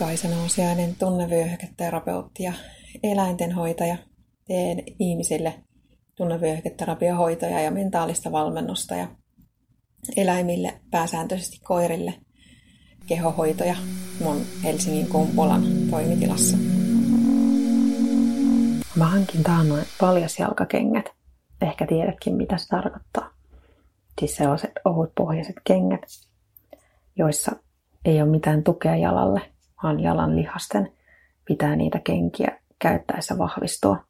Kaisa Nousiainen, tunnevyöhyketerapeutti ja eläintenhoitaja. Teen ihmisille tunnevyöhyketerapiohoitoja ja mentaalista valmennusta ja eläimille, pääsääntöisesti koirille, kehohoitoja mun Helsingin Kumpulan toimitilassa. Mä hankin taannoin paljasjalkakengät. Ehkä tiedätkin, mitä se tarkoittaa. Siis sellaiset ohutpohjaiset kengät, joissa ei ole mitään tukea jalalle, vaan jalan lihasten pitää niitä kenkiä käyttäessä vahvistua.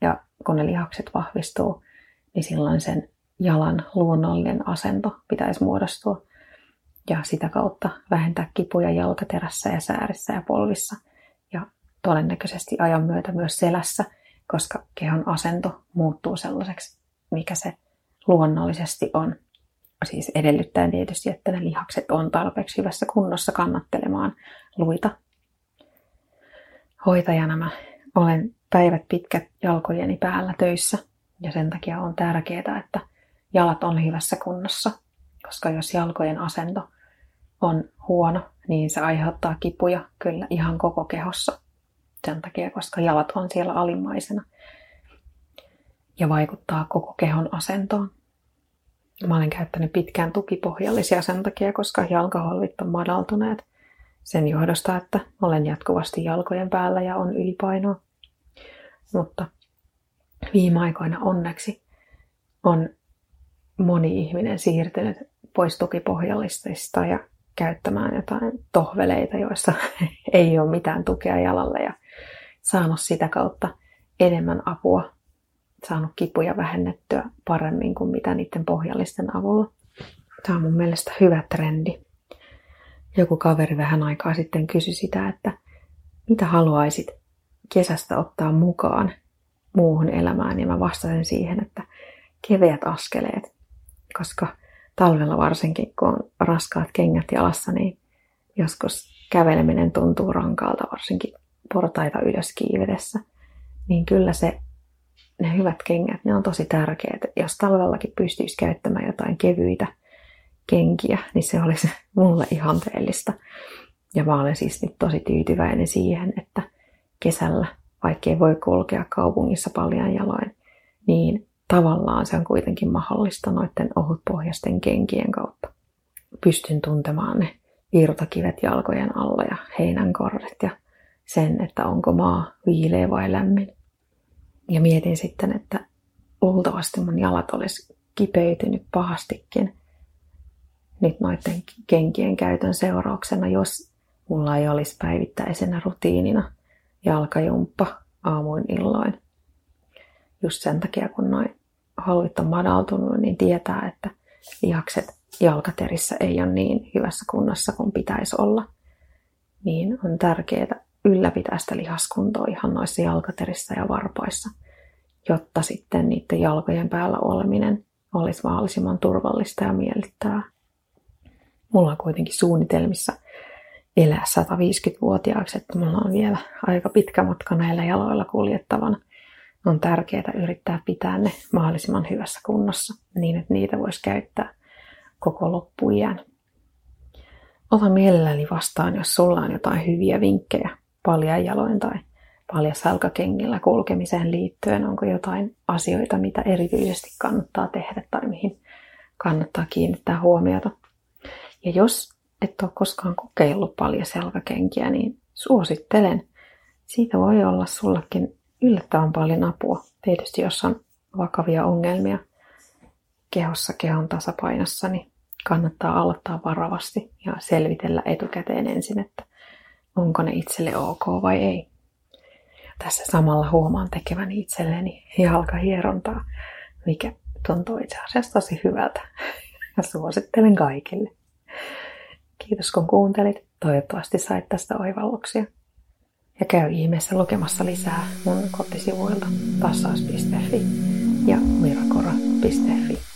Ja kun ne lihakset vahvistuu, niin silloin sen jalan luonnollinen asento pitäisi muodostua ja sitä kautta vähentää kipuja jalkaterässä ja säärissä ja polvissa ja todennäköisesti ajan myötä myös selässä, koska kehon asento muuttuu sellaiseksi, mikä se luonnollisesti on. Siis edellyttää tietysti, että ne lihakset on tarpeeksi hyvässä kunnossa kannattelemaan luita. Hoitajana mä olen päivät pitkät jalkojeni päällä töissä ja sen takia on tärkeää, että jalat on hyvässä kunnossa, koska jos jalkojen asento on huono, niin se aiheuttaa kipuja kyllä ihan koko kehossa. Sen takia, koska jalat on siellä alimmaisena ja vaikuttaa koko kehon asentoon. Mä olen käyttänyt pitkään tukipohjallisia sen takia, koska jalkaholvit on madaltuneet sen johdosta, että olen jatkuvasti jalkojen päällä ja on ylipainoa. Mutta viime aikoina onneksi on moni ihminen siirtynyt pois tukipohjallisista ja käyttämään jotain tohveleita, joissa ei ole mitään tukea jalalle ja saanut sitä kautta enemmän apua, saanut kipuja vähennettyä paremmin kuin mitä niiden pohjallisten avulla. Tämä on mun mielestä hyvä trendi. Joku kaveri vähän aikaa sitten kysyi sitä, että mitä haluaisit kesästä ottaa mukaan muuhun elämään, ja mä vastasin siihen, että keveät askeleet, koska talvella varsinkin, kun on raskaat kengät jalassa, niin joskus käveleminen tuntuu rankalta, varsinkin portaita ylös kiivedessä. Niin kyllä se, ne hyvät kengät, ne on tosi tärkeät. Jos talvellakin pystyisi käyttämään jotain kevyitä kenkiä, niin se olisi mulle ihanteellista. Ja mä olen siis nyt tosi tyytyväinen siihen, että kesällä, vaikkei voi kulkea kaupungissa paljon jaloin, niin tavallaan se on kuitenkin mahdollista noiden ohutpohjaisten kenkien kautta. Pystyn tuntemaan ne irtokivet jalkojen alla ja heinänkorret ja sen, että onko maa viileä vai lämmin. Ja mietin sitten, että luultavasti mun jalat olisi kipeytynyt pahastikin nyt noiden kenkien käytön seurauksena, jos mulla ei olisi päivittäisenä rutiinina jalkajumppa aamuin illoin. Just sen takia, kun noin hallit on madaltunut, niin tietää, että lihakset jalkaterissä ei ole niin hyvässä kunnossa kuin pitäisi olla. Niin on tärkeää ylläpitää sitä lihaskuntoa ihan noissa jalkaterissä ja varpaissa, jotta sitten niiden jalkojen päällä oleminen olisi mahdollisimman turvallista ja miellyttävää. Mulla on kuitenkin suunnitelmissa elää 150-vuotiaaksi, että mulla on vielä aika pitkä matka näillä jaloilla kuljettavana on tärkeää yrittää pitää ne mahdollisimman hyvässä kunnossa niin, että niitä voisi käyttää koko loppuiän. Ota mielelläni vastaan, jos sulla on jotain hyviä vinkkejä paljon jaloin tai paljon salkakengillä kulkemiseen liittyen. Onko jotain asioita, mitä erityisesti kannattaa tehdä tai mihin kannattaa kiinnittää huomiota. Ja jos et ole koskaan kokeillut paljon selkäkenkiä, niin suosittelen. Siitä voi olla sullekin yllättävän paljon apua. Tietysti jos on vakavia ongelmia kehossa, kehon tasapainossa, niin kannattaa aloittaa varovasti ja selvitellä etukäteen ensin, että onko ne itselle ok vai ei. Tässä samalla huomaan tekeväni itselleni jalkahierontaa, mikä tuntuu itse asiassa tosi hyvältä ja suosittelen kaikille. Kiitos kun kuuntelit. Toivottavasti sait tästä oivalluksia. Ja käy ihmeessä lukemassa lisää mun kotisivuilta tassaus.fi ja mirakora.fi.